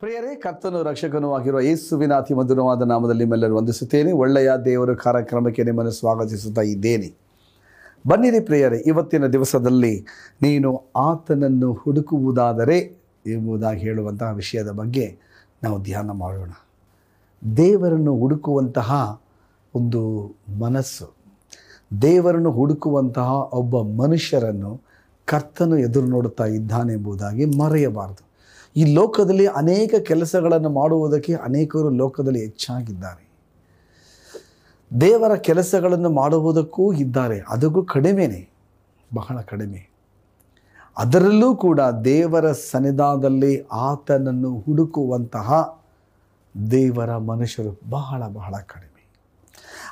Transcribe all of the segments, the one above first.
ಪ್ರಿಯರೇ, ಕರ್ತನು ರಕ್ಷಕನೂ ಆಗಿರುವ ಯೇಸುವಿನ ಅತಿ ಮಧುರವಾದ ನಾಮದಲ್ಲಿ ನಿಮ್ಮೆಲ್ಲರೂ ವಂದಿಸುತ್ತೇನೆ. ಒಳ್ಳೆಯ ದೇವರ ಕಾರ್ಯಕ್ರಮಕ್ಕೆ ನಿಮ್ಮನ್ನು ಸ್ವಾಗತಿಸುತ್ತಾ ಇದ್ದೇನೆ. ಬನ್ನಿರಿ ಪ್ರಿಯರೇ, ಇವತ್ತಿನ ದಿವಸದಲ್ಲಿ ನೀನು ಆತನನ್ನು ಹುಡುಕುವುದಾದರೆ ಎಂಬುದಾಗಿ ಹೇಳುವಂತಹ ವಿಷಯದ ಬಗ್ಗೆ ನಾವು ಧ್ಯಾನ ಮಾಡೋಣ. ದೇವರನ್ನು ಹುಡುಕುವಂತಹ ಒಂದು ಮನಸ್ಸು, ದೇವರನ್ನು ಹುಡುಕುವಂತಹ ಒಬ್ಬ ಮನುಷ್ಯರನ್ನು ಕರ್ತನು ಎದುರು ನೋಡುತ್ತಾ ಇದ್ದಾನೆ ಎಂಬುದಾಗಿ ಮರೆಯಬಾರದು. ಈ ಲೋಕದಲ್ಲಿ ಅನೇಕ ಕೆಲಸಗಳನ್ನು ಮಾಡುವುದಕ್ಕೆ ಅನೇಕರು ಲೋಕದಲ್ಲಿ ಹೆಚ್ಚಾಗಿದ್ದಾರೆ. ದೇವರ ಕೆಲಸಗಳನ್ನು ಮಾಡುವುದಕ್ಕೂ ಇದ್ದಾರೆ. ಅದಕ್ಕೂ ಕಡಿಮೆನೇ, ಬಹಳ ಕಡಿಮೆ. ಅದರಲ್ಲೂ ಕೂಡ ದೇವರ ಸನ್ನಿಧಾನದಲ್ಲಿ ಆತನನ್ನು ಹುಡುಕುವಂತಹ ದೇವರ ಮನುಷ್ಯರು ಬಹಳ ಬಹಳ ಕಡಿಮೆ.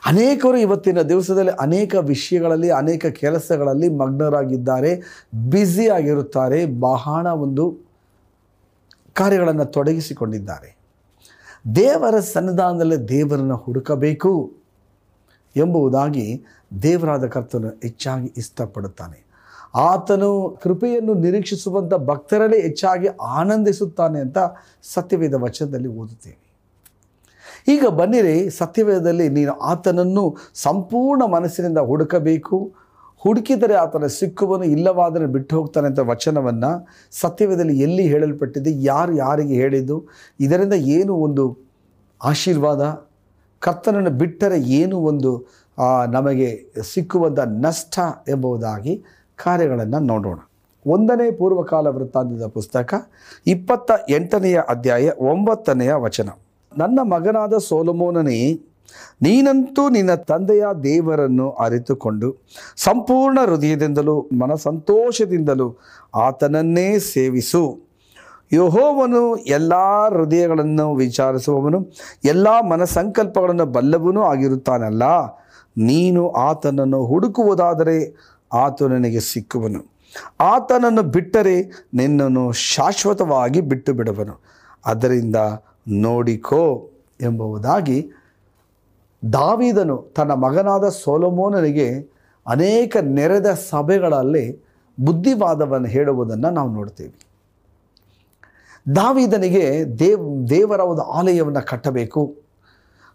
ಅನೇಕರು ಇವತ್ತಿನ ದಿವಸದಲ್ಲಿ ಅನೇಕ ವಿಷಯಗಳಲ್ಲಿ, ಅನೇಕ ಕೆಲಸಗಳಲ್ಲಿ ಮಗ್ನರಾಗಿದ್ದಾರೆ ಬ್ಯುಸಿಯಾಗಿರುತ್ತಾರೆ ಬಹಳ ಒಂದು ಕಾರ್ಯಗಳನ್ನು ತೊಡಗಿಸಿಕೊಂಡಿದ್ದಾರೆ. ದೇವರ ಸನ್ನಿಧಾನದಲ್ಲಿ ದೇವರನ್ನು ಹುಡುಕಬೇಕು ಎಂಬುದಾಗಿ ದೇವರಾದ ಕರ್ತನು ಹೆಚ್ಚಾಗಿ ಇಷ್ಟಪಡುತ್ತಾನೆ. ಆತನು ಕೃಪೆಯನ್ನು ನಿರೀಕ್ಷಿಸುವಂಥ ಭಕ್ತರಲ್ಲೇ ಹೆಚ್ಚಾಗಿ ಆನಂದಿಸುತ್ತಾನೆ ಅಂತ ಸತ್ಯವೇದ ವಚನದಲ್ಲಿ ಓದುತ್ತೇವೆ ಈಗ ಬನ್ನಿರಿ, ಸತ್ಯವೇದದಲ್ಲಿ ನೀನು ಆತನನ್ನು ಸಂಪೂರ್ಣ ಮನಸ್ಸಿನಿಂದ ಹುಡುಕಬೇಕು ಹುಡುಕಿದರೆ ಆತನ ಸಿಕ್ಕುವನು ಇಲ್ಲವಾದರೆ ಬಿಟ್ಟು ಹೋಗ್ತಾನೆ ಅಂತ ವಚನವನ್ನು ಸತ್ಯವೇದಲ್ಲಿ ಎಲ್ಲಿ ಹೇಳಲ್ಪಟ್ಟಿದೆ? ಯಾರು ಯಾರಿಗೆ ಹೇಳಿದ್ದು? ಇದರಿಂದ ಏನು ಒಂದು ಆಶೀರ್ವಾದ? ಕರ್ತನನ್ನು ಬಿಟ್ಟರೆ ಏನು ಒಂದು ನಮಗೆ ಸಿಕ್ಕುವಂಥ ನಷ್ಟ ಎಂಬುದಾಗಿ ಕಾರ್ಯಗಳನ್ನು ನೋಡೋಣ. ಒಂದನೇ ಪೂರ್ವಕಾಲ ವೃತ್ತಾಂತದ ಪುಸ್ತಕ, ಇಪ್ಪತ್ತ ಎಂಟನೆಯ ಅಧ್ಯಾಯ ಒಂಬತ್ತನೆಯ ವಚನ. ನನ್ನ ಮಗನಾದ ಸೋಲಮೋನನೇ ನೀನಂತೂ ನಿನ್ನ ತಂದೆಯ ದೇವರನ್ನು ಅರಿತುಕೊಂಡು ಸಂಪೂರ್ಣ ಹೃದಯದಿಂದಲೂ ಮನಸಂತೋಷದಿಂದಲೂ ಆತನನ್ನೇ ಸೇವಿಸು. ಯಹೋವನು ಎಲ್ಲ ಹೃದಯಗಳನ್ನು ವಿಚಾರಿಸುವವನು, ಎಲ್ಲ ಮನಸಂಕಲ್ಪಗಳನ್ನು ಬಲ್ಲವನೂ ಆಗಿರುತ್ತಾನಲ್ಲ. ನೀನು ಆತನನ್ನು ಹುಡುಕುವುದಾದರೆ ಆತ ನನಗೆ ಸಿಕ್ಕುವನು. ಆತನನ್ನು ಬಿಟ್ಟರೆ ನಿನ್ನನ್ನು ಶಾಶ್ವತವಾಗಿ ಬಿಟ್ಟು ಬಿಡುವನು ಅದರಿಂದ ನೋಡಿಕೋ ಎಂಬುದಾಗಿ ದಾವಿದನು ತನ್ನ ಮಗನಾದ ಸೋಲಮೋನನಿಗೆ ಅನೇಕ ನೆರೆದ ಸಭೆಗಳಲ್ಲಿ ಬುದ್ಧಿವಾದವನ್ನು ಹೇಳುವುದನ್ನು ನಾವು ನೋಡ್ತೀವಿ. ದಾವಿದನಿಗೆ ದೇವ್, ದೇವರ ಒಂದು ಆಲಯವನ್ನು ಕಟ್ಟಬೇಕು.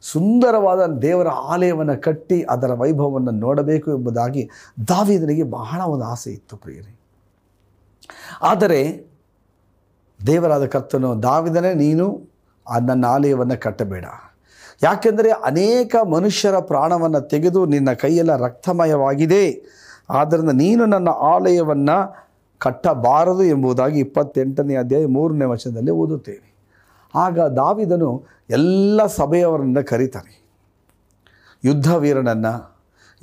ಸುಂದರವಾದ ದೇವರ ಆಲಯವನ್ನು ಕಟ್ಟಿ ಅದರ ವೈಭವವನ್ನು ನೋಡಬೇಕು ಎಂಬುದಾಗಿ ದಾವಿದನಿಗೆ ಬಹಳ ಒಂದು ಆಸೆ ಇತ್ತು ಪ್ರಿಯರೇ. ಆದರೆ ದೇವರಾದ ಕರ್ತನು, ದಾವಿದನೇ, ನೀನು ನನ್ನ ಆಲಯವನ್ನು ಕಟ್ಟಬೇಡ. ಯಾಕೆಂದರೆ ಅನೇಕ ಮನುಷ್ಯರ ಪ್ರಾಣವನ್ನು ತೆಗೆದು ನಿನ್ನ ಕೈಯೆಲ್ಲ ರಕ್ತಮಯವಾಗಿದೆ. ಆದ್ದರಿಂದ ನೀನು ನನ್ನ ಆಲಯವನ್ನು ಕಟ್ಟಬಾರದು ಎಂಬುದಾಗಿ ಇಪ್ಪತ್ತೆಂಟನೇ ಅಧ್ಯಾಯ ಮೂರನೇ ವಚನದಲ್ಲಿ ಓದುತ್ತೇನೆ ಆಗ ದಾವಿದನು ಎಲ್ಲ ಸಭೆಯವರನ್ನು ಕರೀತಾನೆ. ಯುದ್ಧ ವೀರನನ್ನು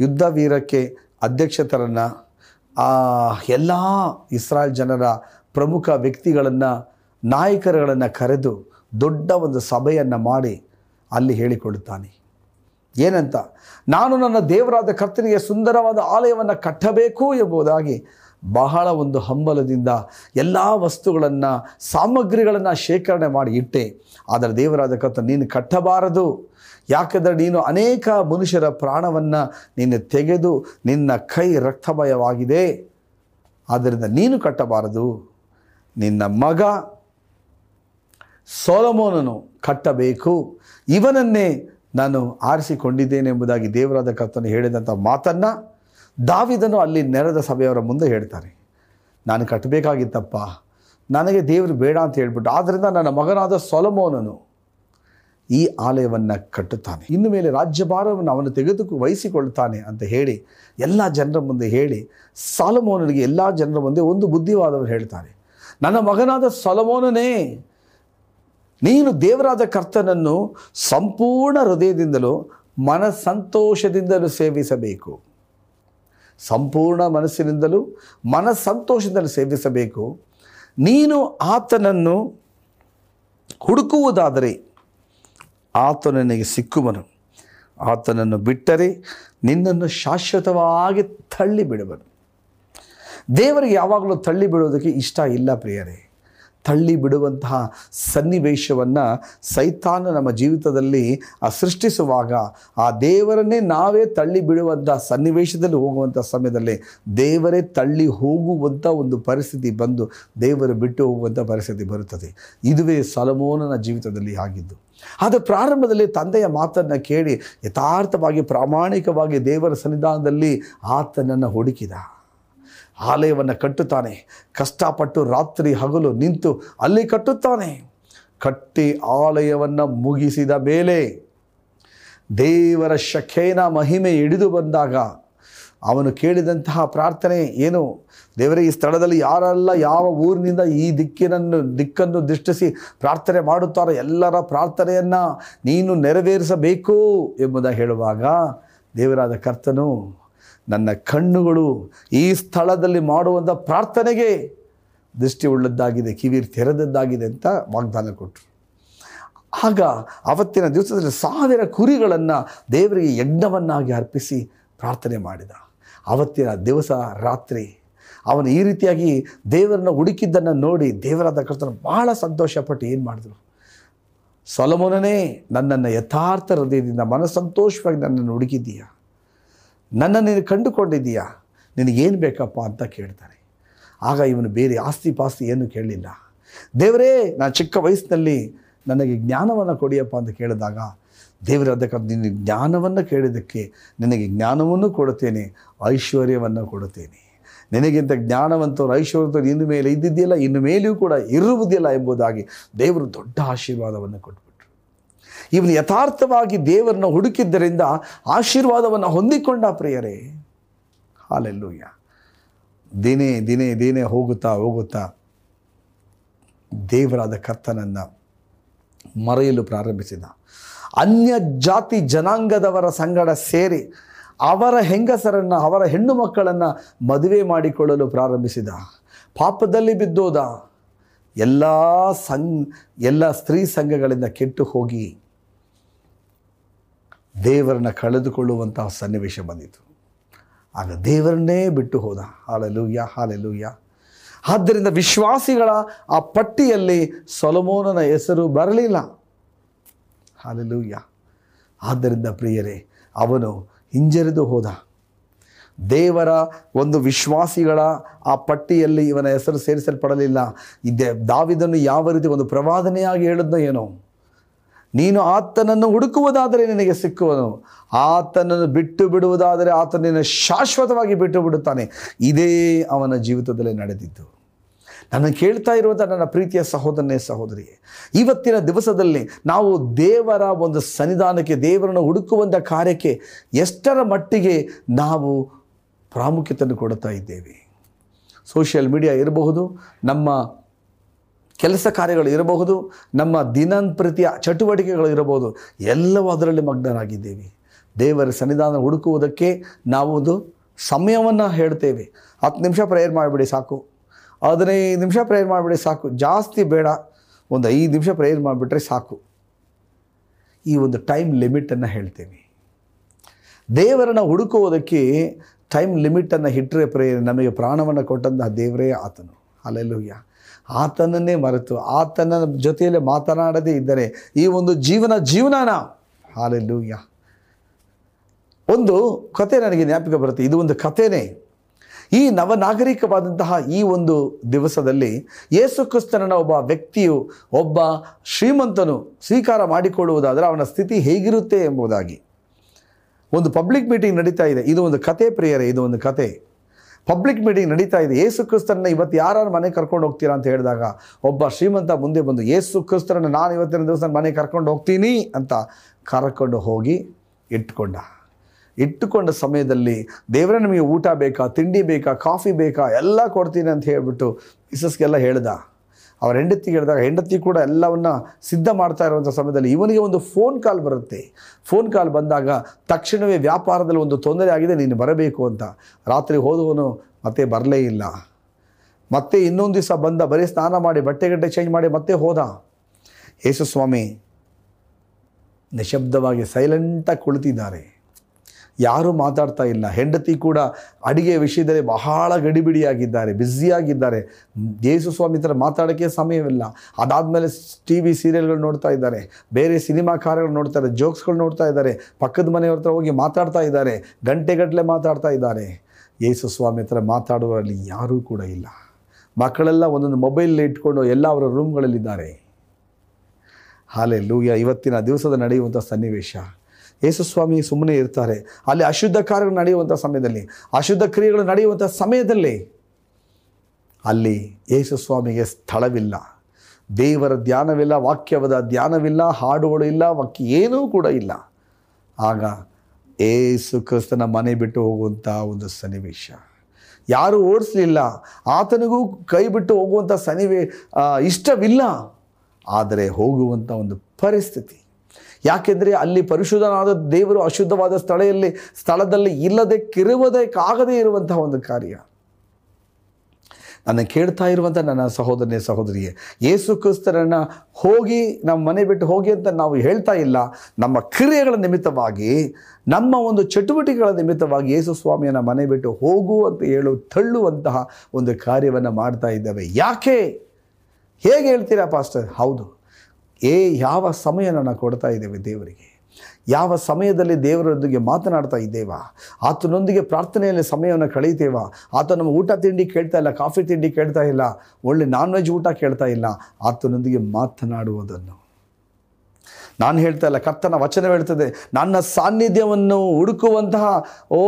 ಯುದ್ಧ ವೀರಕ್ಕೆ ಅಧ್ಯಕ್ಷತರನ್ನು ಎಲ್ಲ ಇಸ್ರಾಯೇಲ್ ಜನರ ಪ್ರಮುಖ ವ್ಯಕ್ತಿಗಳನ್ನು, ನಾಯಕರುಗಳನ್ನು ಕರೆದು ದೊಡ್ಡ ಒಂದು ಸಭೆಯನ್ನು ಮಾಡಿ ಅಲ್ಲಿ ಹೇಳಿಕೊಳ್ಳುತ್ತಾನೆ ಏನಂತ? ನಾನು ನನ್ನ ದೇವರಾದ ಕರ್ತನಿಗೆ ಸುಂದರವಾದ ಆಲಯವನ್ನು ಕಟ್ಟಬೇಕು ಎಂಬುದಾಗಿ ಬಹಳ ಒಂದು ಹಂಬಲದಿಂದ ಎಲ್ಲ ವಸ್ತುಗಳನ್ನು, ಸಾಮಗ್ರಿಗಳನ್ನು ಶೇಖರಣೆ ಮಾಡಿ ಇಟ್ಟೆ. ಆದರೆ ದೇವರಾದ ಕರ್ತ ನೀನು ಕಟ್ಟಬಾರದು. ಯಾಕಂದರೆ ನೀನು ಅನೇಕ ಮನುಷ್ಯರ ಪ್ರಾಣವನ್ನು ನೀನು ತೆಗೆದು ನಿನ್ನ ಕೈ ರಕ್ತಮಯವಾಗಿದೆ. ಆದ್ದರಿಂದ ನೀನು ಕಟ್ಟಬಾರದು. ನಿನ್ನ ಮಗ ಸೋಲಮೋನನು ಕಟ್ಟಬೇಕು, ಇವನನ್ನೇ ನಾನು ಆರಿಸಿಕೊಂಡಿದ್ದೇನೆ ಎಂಬುದಾಗಿ ದೇವರಾದ ಕರ್ತನು ಹೇಳಿದಂಥ ಮಾತನ್ನು ದಾವಿದನು ಅಲ್ಲಿ ನೆರೆದ ಸಭೆಯವರ ಮುಂದೆ ಹೇಳ್ತಾನೆ. ನಾನು ಕಟ್ಟಬೇಕಾಗಿತ್ತಪ್ಪ, ನನಗೆ ದೇವರು ಬೇಡ ಅಂತ ಹೇಳ್ಬಿಟ್ಟು ಆದ್ದರಿಂದ ನನ್ನ ಮಗನಾದ ಸೊಲಮೋನನು ಈ ಆಲಯವನ್ನು ಕಟ್ಟುತ್ತಾನೆ. ಇನ್ನು ಮೇಲೆ ರಾಜ್ಯಭಾರವನ್ನು ಅವನು ತೆಗೆದು ವಹಿಸಿಕೊಳ್ಳುತ್ತಾನೆ ಅಂತ ಹೇಳಿ ಎಲ್ಲ ಜನರ ಮುಂದೆ ಹೇಳಿ ಸಾಲಮೋನನಿಗೆ ಎಲ್ಲ ಜನರ ಮುಂದೆ ಒಂದು ಬುದ್ಧಿವಾದವನ್ನು ಹೇಳ್ತಾರೆ. ನನ್ನ ಮಗನಾದ ಸೊಲಮೋನನೇ ನೀನು ದೇವರಾದ ಕರ್ತನನ್ನು ಸಂಪೂರ್ಣ ಹೃದಯದಿಂದಲೂ ಮನಸ್ಸಂತೋಷದಿಂದಲೂ ಸೇವಿಸಬೇಕು. ಸಂಪೂರ್ಣ ಮನಸ್ಸಿನಿಂದಲೂ ಮನಸ್ಸಂತೋಷದಿಂದಲೂ ಸೇವಿಸಬೇಕು. ನೀನು ಆತನನ್ನು ಹುಡುಕುವುದಾದರೆ ಆತನು ನನಗೆ ಸಿಕ್ಕುವನು. ಆತನನ್ನು ಬಿಟ್ಟರೆ ನಿನ್ನನ್ನು ಶಾಶ್ವತವಾಗಿ ತಳ್ಳಿ ಬಿಡುವನು ದೇವರಿಗೆ ಯಾವಾಗಲೂ ತಳ್ಳಿ ಬಿಡುವುದಕ್ಕೆ ಇಷ್ಟ ಇಲ್ಲ ಪ್ರಿಯರೇ. ತಳ್ಳಿ ಬಿಡುವಂತಹ ಸನ್ನಿವೇಶವನ್ನು ಸೈತಾನ ನಮ್ಮ ಜೀವಿತದಲ್ಲಿ ಸೃಷ್ಟಿಸುವಾಗ ಆ ದೇವರನ್ನೇ ನಾವೇ ತಳ್ಳಿ ಬಿಡುವಂಥ ಸನ್ನಿವೇಶದಲ್ಲಿ ಹೋಗುವಂಥ ಸಮಯದಲ್ಲಿ ದೇವರೇ ತಳ್ಳಿ ಹೋಗುವಂಥ ಒಂದು ಪರಿಸ್ಥಿತಿ ಬಂದು ದೇವರು ಬಿಟ್ಟು ಹೋಗುವಂಥ ಪರಿಸ್ಥಿತಿ ಬರುತ್ತದೆ. ಇದುವೇ ಸಲಮೋನನ ಜೀವಿತದಲ್ಲಿ ಆಗಿದ್ದು. ಆದರೆ ಪ್ರಾರಂಭದಲ್ಲಿ ತಂದೆಯ ಮಾತನ್ನು ಕೇಳಿ ಯಥಾರ್ಥವಾಗಿ ಪ್ರಾಮಾಣಿಕವಾಗಿ ದೇವರ ಸನ್ನಿಧಾನದಲ್ಲಿ ಆತನನ್ನು ಹುಡುಕಿದ. ಆಲಯವನ್ನು ಕಟ್ಟುತ್ತಾನೆ. ಕಷ್ಟಪಟ್ಟು ರಾತ್ರಿ ಹಗಲು ನಿಂತು ಅಲ್ಲಿ ಕಟ್ಟುತ್ತಾನೆ. ಕಟ್ಟಿ ಆಲಯವನ್ನು ಮುಗಿಸಿದ ಮೇಲೆ ದೇವರ ಶಖೇನ ಮಹಿಮೆ ಹಿಡಿದು ಬಂದಾಗ ಅವನು ಕೇಳಿದಂತಹ ಪ್ರಾರ್ಥನೆ ಏನು? ದೇವರೇ, ಈ ಸ್ಥಳದಲ್ಲಿ ಯಾರೆಲ್ಲ ಯಾವ ಊರಿನಿಂದ ಈ ದಿಕ್ಕಿನನ್ನು, ದಿಕ್ಕನ್ನು ದೃಷ್ಟಿಸಿ ಪ್ರಾರ್ಥನೆ ಮಾಡುತ್ತಾರೋ ಎಲ್ಲರ ಪ್ರಾರ್ಥನೆಯನ್ನು ನೀನು ನೆರವೇರಿಸಬೇಕು ಎಂಬುದಾಗಿ ಹೇಳುವಾಗ ದೇವರಾದ ಕರ್ತನು ನನ್ನ ಕಣ್ಣುಗಳು ಈ ಸ್ಥಳದಲ್ಲಿ ಮಾಡುವಂಥ ಪ್ರಾರ್ಥನೆಗೆ ದೃಷ್ಟಿ ಉಳ್ಳದ್ದಾಗಿದೆ ಕಿವಿ ತೆರೆದದ್ದಾಗಿದೆ ಅಂತ ವಾಗ್ದಾನ ಕೊಟ್ಟರು ಆಗ ಅವತ್ತಿನ ದಿವಸದಲ್ಲಿ ಸಾವಿರ ಕುರಿಗಳನ್ನು ದೇವರಿಗೆ ಯಜ್ಞವನ್ನಾಗಿ ಅರ್ಪಿಸಿ ಪ್ರಾರ್ಥನೆ ಮಾಡಿದ. ಅವತ್ತಿನ ದಿವಸ ರಾತ್ರಿ ಅವನು ಈ ರೀತಿಯಾಗಿ ದೇವರನ್ನ ಹುಡುಕಿದ್ದನ್ನು ನೋಡಿ ದೇವರಾದ ಕರ್ತನ ಬಹಳ ಸಂತೋಷಪಟ್ಟು ಏನು ಮಾಡಿದ್ರು? ಸೊಲಮೋನನೇ, ನನ್ನನ್ನು ಯಥಾರ್ಥ ಹೃದಯದಿಂದ ಮನಸ್ಸಂತೋಷವಾಗಿ ನನ್ನನ್ನು ಹುಡುಕಿದ್ದೀಯ? ನನ್ನನ್ನು ನೀನು ಕಂಡುಕೊಂಡಿದ್ದೀಯಾ? ನಿನಗೇನು ಬೇಕಪ್ಪ ಅಂತ ಕೇಳ್ತಾರೆ ಆಗ ಇವನು ಬೇರೆ ಆಸ್ತಿ ಪಾಸ್ತಿ ಏನು ಕೇಳಲಿಲ್ಲ. ದೇವರೇ, ನಾನು ಚಿಕ್ಕ ವಯಸ್ಸಿನಲ್ಲಿ ನನಗೆ ಜ್ಞಾನವನ್ನು ಕೊಡಿಯಪ್ಪ ಅಂತ ಕೇಳಿದಾಗ, ದೇವರ, ಅದಕ್ಕೆ ನಿನ್ನ ಜ್ಞಾನವನ್ನು ಕೇಳಿದ್ದಕ್ಕೆ ನಿನಗೆ ಜ್ಞಾನವನ್ನು ಕೊಡುತ್ತೇನೆ, ಐಶ್ವರ್ಯವನ್ನು ಕೊಡುತ್ತೇನೆ. ನಿನಗಿಂತ ಜ್ಞಾನವಂತರು, ಐಶ್ವರ್ಯವಂತರು ಇನ್ನು ಮೇಲೆ ಇದ್ದಿದ್ದಿಲ್ಲ, ಇನ್ನು ಮೇಲೆಯೂ ಕೂಡ ಇರುವುದಿಲ್ಲ ಎಂಬುದಾಗಿ ದೇವರು ದೊಡ್ಡ ಆಶೀರ್ವಾದವನ್ನು ಕೊಟ್ಬಿಟ್ರು ಇವನು ಯಥಾರ್ಥವಾಗಿ ದೇವರನ್ನು ಹುಡುಕಿದ್ದರಿಂದ ಆಶೀರ್ವಾದವನ್ನು ಹೊಂದಿಕೊಂಡ ಪ್ರಿಯರೇ. ಹಾಲೆಲ್ಲೂಯ್ಯ. ದಿನೇ ದಿನೇ ದಿನೇ ಹೋಗುತ್ತಾ ಹೋಗುತ್ತಾ ದೇವರಾದ ಕರ್ತನನ್ನು ಮರೆಯಲು ಪ್ರಾರಂಭಿಸಿದ. ಅನ್ಯ ಜಾತಿ ಜನಾಂಗದವರ ಸಂಗಡ ಸೇರಿ ಅವರ ಹೆಂಗಸರನ್ನು, ಅವರ ಹೆಣ್ಣು ಮಕ್ಕಳನ್ನು ಮದುವೆ ಮಾಡಿಕೊಳ್ಳಲು ಪ್ರಾರಂಭಿಸಿದ. ಪಾಪದಲ್ಲಿ ಬಿದ್ದೋದ. ಎಲ್ಲ ಸಂಘ ಎಲ್ಲ ಸ್ತ್ರೀ ಸಂಘಗಳಿಂದ ಕೆಟ್ಟು ಹೋಗಿ ದೇವರನ್ನು ಕಳೆದುಕೊಳ್ಳುವಂತಹ ಸನ್ನಿವೇಶ ಬಂದಿತು ಆಗ ದೇವರನ್ನೇ ಬಿಟ್ಟು ಹೋದ. Hallelujah hallelujah. ಆದ್ದರಿಂದ ವಿಶ್ವಾಸಿಗಳ ಆ ಪಟ್ಟಿಯಲ್ಲಿ ಸೊಲಮೋನನ ಹೆಸರು ಬರಲಿಲ್ಲ. ಹಾಲೆಲೂಯ್ಯ. ಆದ್ದರಿಂದ ಪ್ರಿಯರೇ, ಅವನು ಹಿಂಜರಿದು ಹೋದ. ದೇವರ ಒಂದು ವಿಶ್ವಾಸಿಗಳ ಆ ಪಟ್ಟಿಯಲ್ಲಿ ಇವನ ಹೆಸರು ಸೇರಿಸಲ್ಪಡಲಿಲ್ಲ. ಇದೆ ದಾವಿದನ್ನು ಯಾವ ರೀತಿ ಒಂದು ಪ್ರವಾದನೆಯಾಗಿ ಹೇಳಿದ್ನೋ ಏನೋ. ನೀನು ಆತನನ್ನು ಹುಡುಕುವುದಾದರೆ ನಿನಗೆ ಸಿಕ್ಕುವನು ಆತನನ್ನು ಬಿಟ್ಟು ಬಿಡುವುದಾದರೆ ಆತನನ್ನು ಶಾಶ್ವತವಾಗಿ ಬಿಟ್ಟು ಬಿಡುತ್ತಾನೆ. ಇದೇ ಅವನ ಜೀವಿತದಲ್ಲಿ ನಡೆದಿದ್ದು. ನನ್ನ ಕೇಳ್ತಾ ಇರುವಂಥ ನನ್ನ ಪ್ರೀತಿಯ ಸಹೋದರನೇ ಸಹೋದರಿ ಇವತ್ತಿನ ದಿವಸದಲ್ಲಿ ನಾವು ದೇವರ ಒಂದು ಸನ್ನಿಧಾನಕ್ಕೆ, ದೇವರನ್ನು ಹುಡುಕುವಂಥ ಕಾರ್ಯಕ್ಕೆ ಎಷ್ಟರ ಮಟ್ಟಿಗೆ ನಾವು ಪ್ರಾಮುಖ್ಯತೆಯನ್ನು ಕೊಡುತ್ತಾ ಇದ್ದೇವೆ. ಸೋಷಿಯಲ್ ಮೀಡಿಯಾ ಇರಬಹುದು, ನಮ್ಮ ಕೆಲಸ ಕಾರ್ಯಗಳು ಇರಬಹುದು, ನಮ್ಮ ದಿನಂಪ್ರತಿಯ ಚಟುವಟಿಕೆಗಳು ಇರಬಹುದು, ಎಲ್ಲವೂ ಅದರಲ್ಲಿ ಮಗ್ನರಾಗಿದ್ದೇವೆ. ದೇವರ ಸನ್ನಿಧಾನ ಹುಡುಕುವುದಕ್ಕೆ ನಾವು ಒಂದು ಸಮಯವನ್ನು ಹೇಳ್ತೇವೆ. ಹತ್ತು ನಿಮಿಷ ಪ್ರೇಯರ್ ಮಾಡಿಬಿಡಿ ಸಾಕು. ಹದಿನೈದು ನಿಮಿಷ ಪ್ರೇಯರ್ ಮಾಡಿಬಿಡಿ ಸಾಕು. ಜಾಸ್ತಿ ಬೇಡ. ಒಂದು ಐದು ನಿಮಿಷ ಪ್ರೇಯರ್ ಮಾಡಿಬಿಟ್ರೆ ಸಾಕು. ಈ ಒಂದು ಟೈಮ್ ಲಿಮಿಟನ್ನು ಹೇಳ್ತೇವೆ. ದೇವರನ್ನು ಹುಡುಕುವುದಕ್ಕೆ ಟೈಮ್ ಲಿಮಿಟನ್ನು ಇಟ್ಟರೆ ಪ್ರೇಯರ್ ನಮಗೆ ಪ್ರಾಣವನ್ನು ಕೊಟ್ಟಂತಹ ದೇವರೇ ಆತನು. ಅಲ್ಲೆಲ್ಲೂಯ್ಯ ಆತನನ್ನೇ ಮರೆತು ಆತನ ಜೊತೆಯಲ್ಲಿ ಮಾತನಾಡದೇ ಇದ್ದರೆ ಈ ಒಂದು ಜೀವನ ಜೀವನನ ಹಾಲೆಲ್ಲೂಯ್ಯ ಒಂದು ಕತೆ ನನಗೆ ಜ್ಞಾಪಕ ಬರುತ್ತೆ. ಇದು ಒಂದು ಕಥೆನೇ. ಈ ನವನಾಗರಿಕವಾದಂತಹ ಈ ಒಂದು ದಿವಸದಲ್ಲಿ ಯೇಸುಕ್ರಿಸ್ತನ ಒಬ್ಬ ವ್ಯಕ್ತಿಯು ಒಬ್ಬ ಶ್ರೀಮಂತನು ಸ್ವೀಕಾರ ಮಾಡಿಕೊಳ್ಳುವುದಾದರೆ ಅವನ ಸ್ಥಿತಿ ಹೇಗಿರುತ್ತೆ ಎಂಬುದಾಗಿ. ಒಂದು ಪಬ್ಲಿಕ್ ಮೀಟಿಂಗ್ ನಡೀತಾ ಇದೆ. ಇದು ಒಂದು ಕತೆ ಪ್ರಿಯರೇ, ಇದು ಒಂದು ಕತೆ ಪಬ್ಲಿಕ್ ಮೀಟಿಂಗ್ ನಡೀತಾ ಇದೆ. ಏಸು ಕ್ರಿಸ್ತನ ಇವತ್ತು ಯಾರು ಮನೆ ಕರ್ಕೊಂಡು ಹೋಗ್ತೀರಾ ಅಂತ ಹೇಳಿದಾಗ ಒಬ್ಬ ಶ್ರೀಮಂತ ಮುಂದೆ ಬಂದು, ಏಸು ಕ್ರಿಸ್ತರನ್ನು ನಾನು ಇವತ್ತಿನ ದಿವಸ ಮನೆ ಕರ್ಕೊಂಡು ಹೋಗ್ತೀನಿ ಅಂತ ಕರ್ಕೊಂಡು ಹೋಗಿ ಇಟ್ಕೊಂಡ ಇಟ್ಟುಕೊಂಡ ಸಮಯದಲ್ಲಿ ದೇವರೇ ನಮಗೆ ಊಟ ಬೇಕಾ, ತಿಂಡಿ ಬೇಕಾ, ಕಾಫಿ ಬೇಕಾ, ಎಲ್ಲ ಕೊಡ್ತೀನಿ ಅಂತ ಹೇಳಿಬಿಟ್ಟು ಮಿಸಸ್ಗೆಲ್ಲ ಹೇಳ್ದ. ಅವ್ರ ಹೆಂಡತಿಗೆ ಹೇಳಿದಾಗ ಹೆಂಡತಿ ಕೂಡ ಎಲ್ಲವನ್ನ ಸಿದ್ಧ ಮಾಡ್ತಾ ಇರುವಂಥ ಸಮಯದಲ್ಲಿ ಇವನಿಗೆ ಒಂದು ಫೋನ್ ಕಾಲ್ ಬರುತ್ತೆ. ಫೋನ್ ಕಾಲ್ ಬಂದಾಗ ತಕ್ಷಣವೇ ವ್ಯಾಪಾರದಲ್ಲಿ ಒಂದು ತೊಂದರೆ ಆಗಿದೆ, ನೀನು ಬರಬೇಕು ಅಂತ. ರಾತ್ರಿ ಹೋದವನು ಮತ್ತೆ ಬರಲೇ ಇಲ್ಲ. ಮತ್ತೆ ಇನ್ನೊಂದು ದಿವಸ ಬಂದ, ಬರೀ ಸ್ನಾನ ಮಾಡಿ, ಬಟ್ಟೆ ಗಟ್ಟೆ ಚೇಂಜ್ ಮಾಡಿ ಮತ್ತೆ ಹೋದ. ಯೇಸು ಸ್ವಾಮಿ ನಿಶಬ್ದವಾಗಿ ಸೈಲೆಂಟಾಗಿ ಕುಳಿತಿದ್ದಾರೆ. ಯಾರೂ ಮಾತಾಡ್ತಾ ಇಲ್ಲ. ಹೆಂಡತಿ ಕೂಡ ಅಡಿಗೆ ವಿಷಯದಲ್ಲಿ ಬಹಳ ಗಡಿಬಿಡಿಯಾಗಿದ್ದಾರೆ, ಬ್ಯುಸಿಯಾಗಿದ್ದಾರೆ. ಯೇಸು ಸ್ವಾಮಿ ಥರ ಮಾತಾಡೋಕ್ಕೆ ಸಮಯವಿಲ್ಲ. ಅದಾದಮೇಲೆ ಟಿ ವಿ ಸೀರಿಯಲ್ಗಳು ನೋಡ್ತಾ ಇದ್ದಾರೆ. ಬೇರೆ ಸಿನಿಮಾ ಕಾರ್ಯಗಳು ನೋಡ್ತಾರೆ, ಜೋಕ್ಸ್ಗಳು ನೋಡ್ತಾ ಇದ್ದಾರೆ. ಪಕ್ಕದ ಮನೆಯವ್ರ ಹತ್ರ ಹೋಗಿ ಮಾತಾಡ್ತಾ ಇದ್ದಾರೆ, ಗಂಟೆಗಟ್ಟಲೆ ಮಾತಾಡ್ತಾ ಇದ್ದಾರೆ. ಯೇಸು ಸ್ವಾಮಿ ಹತ್ರ ಮಾತಾಡುವಲ್ಲಿ ಯಾರೂ ಕೂಡ ಇಲ್ಲ. ಮಕ್ಕಳೆಲ್ಲ ಒಂದೊಂದು ಮೊಬೈಲ್ ಇಟ್ಕೊಂಡು ಎಲ್ಲ ಅವರ ರೂಮ್ಗಳಲ್ಲಿದ್ದಾರೆ. ಹಾಲೆ ಲೂಯ ಇವತ್ತಿನ ದಿವಸದ ನಡೆಯುವಂಥ ಸನ್ನಿವೇಶ. ಯೇಸುಸ್ವಾಮಿ ಸುಮ್ಮನೆ ಇರ್ತಾರೆ. ಅಲ್ಲಿ ಅಶುದ್ಧ ಕಾರ್ಯಗಳು ನಡೆಯುವಂಥ ಸಮಯದಲ್ಲಿ, ಅಶುದ್ಧ ಕ್ರಿಯೆಗಳು ನಡೆಯುವಂಥ ಸಮಯದಲ್ಲಿ ಅಲ್ಲಿ ಯೇಸುಸ್ವಾಮಿಗೆ ಸ್ಥಳವಿಲ್ಲ. ದೇವರ ಧ್ಯಾನವಿಲ್ಲ, ವಾಕ್ಯವದ ಧ್ಯಾನವಿಲ್ಲ, ಹಾಡುಗಳು ಇಲ್ಲ, ವಾಕ್ಯ ಏನೂ ಕೂಡ ಇಲ್ಲ. ಆಗ ಏಸು ಕ್ರಿಸ್ತನ ಮನೆ ಬಿಟ್ಟು ಹೋಗುವಂಥ ಒಂದು ಸನ್ನಿವೇಶ. ಯಾರೂ ಓಡಿಸ್ಲಿಲ್ಲ. ಆತನಿಗೂ ಕೈ ಬಿಟ್ಟು ಹೋಗುವಂಥ ಸನ್ನಿವೇ ಇಷ್ಟವಿಲ್ಲ. ಆದರೆ ಹೋಗುವಂಥ ಒಂದು ಪರಿಸ್ಥಿತಿ. ಯಾಕೆಂದರೆ ಅಲ್ಲಿ ಪರಿಶುದ್ಧನಾದ ದೇವರು ಅಶುದ್ಧವಾದ ಸ್ಥಳೆಯಲ್ಲಿ, ಸ್ಥಳದಲ್ಲಿ ಇಲ್ಲದೆ ಕಿರುವುದಕ್ಕಾಗದೇ ಇರುವಂತಹ ಒಂದು ಕಾರ್ಯ. ನನ್ನ ಕೇಳ್ತಾ ಇರುವಂಥ ನನ್ನ ಸಹೋದರನೇ, ಸಹೋದರಿಯೇ, ಯೇಸು ಕ್ರಿಸ್ತರನ್ನು ಹೋಗಿ ನಮ್ಮ ಮನೆ ಬಿಟ್ಟು ಹೋಗಿ ಅಂತ ನಾವು ಹೇಳ್ತಾ ಇಲ್ಲ. ನಮ್ಮ ಕ್ರಿಯೆಗಳ ನಿಮಿತ್ತವಾಗಿ, ನಮ್ಮ ಒಂದು ಚಟುವಟಿಕೆಗಳ ನಿಮಿತ್ತವಾಗಿ ಯೇಸು ಸ್ವಾಮಿಯನ್ನು ಮನೆ ಬಿಟ್ಟು ಹೋಗು ಅಂತ ಹೇಳು, ತಳ್ಳುವಂತಹ ಒಂದು ಕಾರ್ಯವನ್ನು ಮಾಡ್ತಾ ಇದ್ದೇವೆ. ಯಾಕೆ? ಹೇಗೆ ಹೇಳ್ತೀರಾ, ಪಾಸ್ಟರ್? ಹೌದು. ಏ, ಯಾವ ಸಮಯ ನಾನು ಕೊಡ್ತಾ ಇದ್ದೇವೆ ದೇವರಿಗೆ? ಯಾವ ಸಮಯದಲ್ಲಿ ದೇವರೊಂದಿಗೆ ಮಾತನಾಡ್ತಾ ಇದ್ದೇವಾ? ಆತನೊಂದಿಗೆ ಪ್ರಾರ್ಥನೆಯಲ್ಲಿ ಸಮಯವನ್ನು ಕಳೀತೇವಾ ಆತ ನಮ್ಮ ಊಟ ತಿಂಡಿ ಕೇಳ್ತಾ ಇಲ್ಲ, ಕಾಫಿ ತಿಂಡಿ ಕೇಳ್ತಾ ಇಲ್ಲ, ಒಳ್ಳೆ ನಾನ್ ವೆಜ್ ಊಟ ಕೇಳ್ತಾ ಇಲ್ಲ, ಆತನೊಂದಿಗೆ ಮಾತನಾಡುವುದನ್ನು. ನಾನು ಹೇಳ್ತಾ ಇಲ್ಲ, ಕರ್ತನ ವಚನ ಹೇಳ್ತದೆ, ನನ್ನ ಸಾನ್ನಿಧ್ಯವನ್ನು ಹುಡುಕುವಂತಹ, ಓ,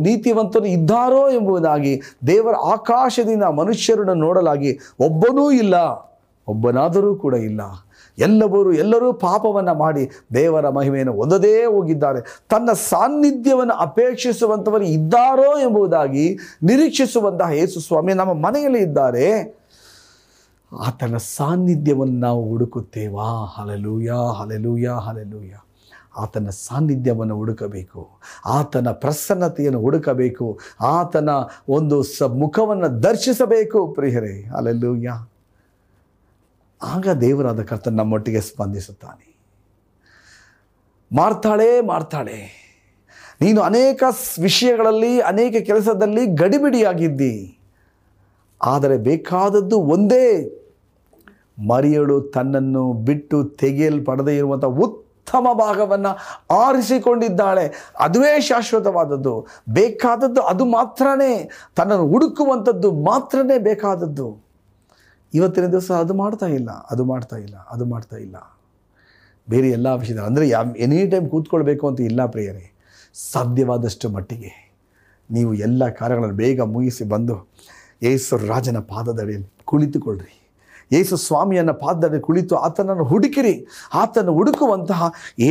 ನೀತಿವಂತರು ಇದ್ದಾರೋ ಎಂಬುದಾಗಿ ದೇವರ ಆಕಾಶದಿಂದ ಮನುಷ್ಯರನ್ನು ನೋಡಲಾಗಿ ಒಬ್ಬನೂ ಇಲ್ಲ, ಒಬ್ಬನಾದರೂ ಕೂಡ ಇಲ್ಲ. ಎಲ್ಲವರು, ಎಲ್ಲರೂ ಪಾಪವನ್ನು ಮಾಡಿ ದೇವರ ಮಹಿಮೆಯನ್ನು ಹೊಂದದೇ ಹೋಗಿದ್ದಾರೆ. ತನ್ನ ಸಾನ್ನಿಧ್ಯವನ್ನು ಅಪೇಕ್ಷಿಸುವಂಥವರು ಇದ್ದಾರೋ ಎಂಬುದಾಗಿ ನಿರೀಕ್ಷಿಸುವಂತಹ ಯೇಸು ಸ್ವಾಮಿ ನಮ್ಮ ಮನೆಯಲ್ಲಿ ಇದ್ದಾರೆ. ಆತನ ಸಾನ್ನಿಧ್ಯವನ್ನು ನಾವು ಹುಡುಕುತ್ತೇವಾ? ಹಲಲೂಯ ಹಲಲೂಯ ಹಲಲೂಯ ಆತನ ಸಾನ್ನಿಧ್ಯವನ್ನು ಹುಡುಕಬೇಕು. ಆತನ ಪ್ರಸನ್ನತೆಯನ್ನು ಹುಡುಕಬೇಕು. ಆತನ ಒಂದು ಸ ಮುಖವನ್ನು ದರ್ಶಿಸಬೇಕು ಪ್ರಿಯರೇ. ಹಲಲೂಯ ಆಗ ದೇವರಾದ ಕರ್ತ ನಮ್ಮೊಟ್ಟಿಗೆ ಸ್ಪಂದಿಸುತ್ತಾನೆ. ಮಾಡ್ತಾಳೆ ಮಾಡ್ತಾಳೆ ನೀನು ಅನೇಕ ವಿಷಯಗಳಲ್ಲಿ, ಅನೇಕ ಕೆಲಸದಲ್ಲಿ ಗಡಿಬಿಡಿಯಾಗಿದ್ದಿ. ಆದರೆ ಬೇಕಾದದ್ದು ಒಂದೇ, ಮರಿಯಳು ತನ್ನನ್ನು ಬಿಟ್ಟು ತೆಗೆಯಲ್ಪಡದೇ ಇರುವಂಥ ಉತ್ತಮ ಭಾಗವನ್ನು ಆರಿಸಿಕೊಂಡಿದ್ದಾಳೆ. ಅದುವೇ ಶಾಶ್ವತವಾದದ್ದು. ಬೇಕಾದದ್ದು ಅದು ಮಾತ್ರನೇ. ತನ್ನನ್ನು ಹುಡುಕುವಂಥದ್ದು ಮಾತ್ರನೇ ಬೇಕಾದದ್ದು. ಇವತ್ತಿನ ದಿವಸ ಅದು ಮಾಡ್ತಾ ಇಲ್ಲ, ಅದು ಮಾಡ್ತಾ ಇಲ್ಲ, ಅದು ಮಾಡ್ತಾ ಇಲ್ಲ. ಬೇರೆ ಎಲ್ಲ ವಿಷಯದ ಅಂದರೆ ಯಾ ಎನಿ ಟೈಮ್ ಕೂತ್ಕೊಳ್ಬೇಕು ಅಂತ ಇಲ್ಲ ಪ್ರಿಯರೇ. ಸಾಧ್ಯವಾದಷ್ಟು ಮಟ್ಟಿಗೆ ನೀವು ಎಲ್ಲ ಕಾರ್ಯಗಳನ್ನು ಬೇಗ ಮುಗಿಸಿ ಬಂದು ಯೇಸು ರಾಜನ ಪಾದದಡಿಯಲ್ಲಿ ಕುಳಿತುಕೊಳ್ಳ್ರಿ ಯೇಸು ಸ್ವಾಮಿಯನ್ನು ಪಾದದಲ್ಲಿ ಕುಳಿತು ಆತನನ್ನು ಹುಡುಕಿರಿ, ಆತನ ಹುಡುಕುವಂತಹ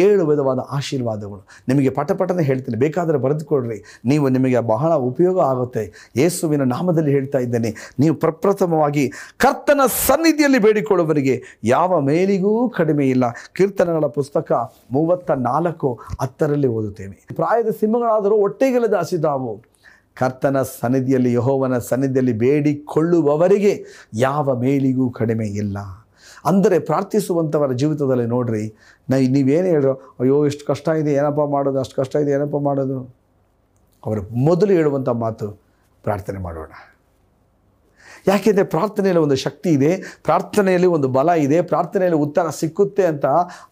ಏಳು ವಿಧವಾದ ಆಶೀರ್ವಾದಗಳು. ನಿಮಗೆ ಪಟಪಟನೆ ಹೇಳ್ತೀನಿ, ಬೇಕಾದರೆ ಬರೆದುಕೊಡ್ರಿ. ನೀವು ನಿಮಗೆ ಬಹಳ ಉಪಯೋಗ ಆಗುತ್ತೆ. ಯೇಸುವಿನ ನಾಮದಲ್ಲಿ ಹೇಳ್ತಾ ಇದ್ದೇನೆ, ನೀವು ಪ್ರಪ್ರಥಮವಾಗಿ ಕರ್ತನ ಸನ್ನಿಧಿಯಲ್ಲಿ ಬೇಡಿಕೊಳ್ಳುವವರಿಗೆ ಯಾವ ಮೇಲಿಗೂ ಕಡಿಮೆ ಇಲ್ಲ. ಕೀರ್ತನೆಗಳ ಪುಸ್ತಕ ಮೂವತ್ತ ನಾಲ್ಕು ಹತ್ತರಲ್ಲಿ ಓದುತ್ತೇವೆ. ಪ್ರಾಯದ ಸಿಂಹಗಳಾದರೂ ಹೊಟ್ಟೆಗೆಲದ ಹಸಿದಾವು. ಕರ್ತನ ಸನ್ನಿಧಿಯಲ್ಲಿ, ಯಹೋವನ ಸನ್ನಿಧಿಯಲ್ಲಿ ಬೇಡಿಕೊಳ್ಳುವವರಿಗೆ ಯಾವ ಮೇಲಿಗೂ ಕಡಿಮೆ ಇಲ್ಲ. ಅಂದರೆ ಪ್ರಾರ್ಥಿಸುವಂಥವರ ಜೀವಿತದಲ್ಲಿ ನೋಡ್ರಿ, ನಾ, ನೀವೇನು ಹೇಳೋ ಅಯ್ಯೋ ಎಷ್ಟು ಕಷ್ಟ ಇದೆ, ಏನಪ್ಪ ಮಾಡೋದು, ಅಷ್ಟು ಕಷ್ಟ ಇದೆ, ಏನಪ್ಪ ಮಾಡೋದು? ಅವರು ಮೊದಲು ಹೇಳುವಂಥ ಮಾತು, ಪ್ರಾರ್ಥನೆ ಮಾಡೋಣ. ಯಾಕೆಂದರೆ ಪ್ರಾರ್ಥನೆಯಲ್ಲಿ ಒಂದು ಶಕ್ತಿ ಇದೆ, ಪ್ರಾರ್ಥನೆಯಲ್ಲಿ ಒಂದು ಬಲ ಇದೆ, ಪ್ರಾರ್ಥನೆಯಲ್ಲಿ ಉತ್ತರ ಸಿಕ್ಕುತ್ತೆ ಅಂತ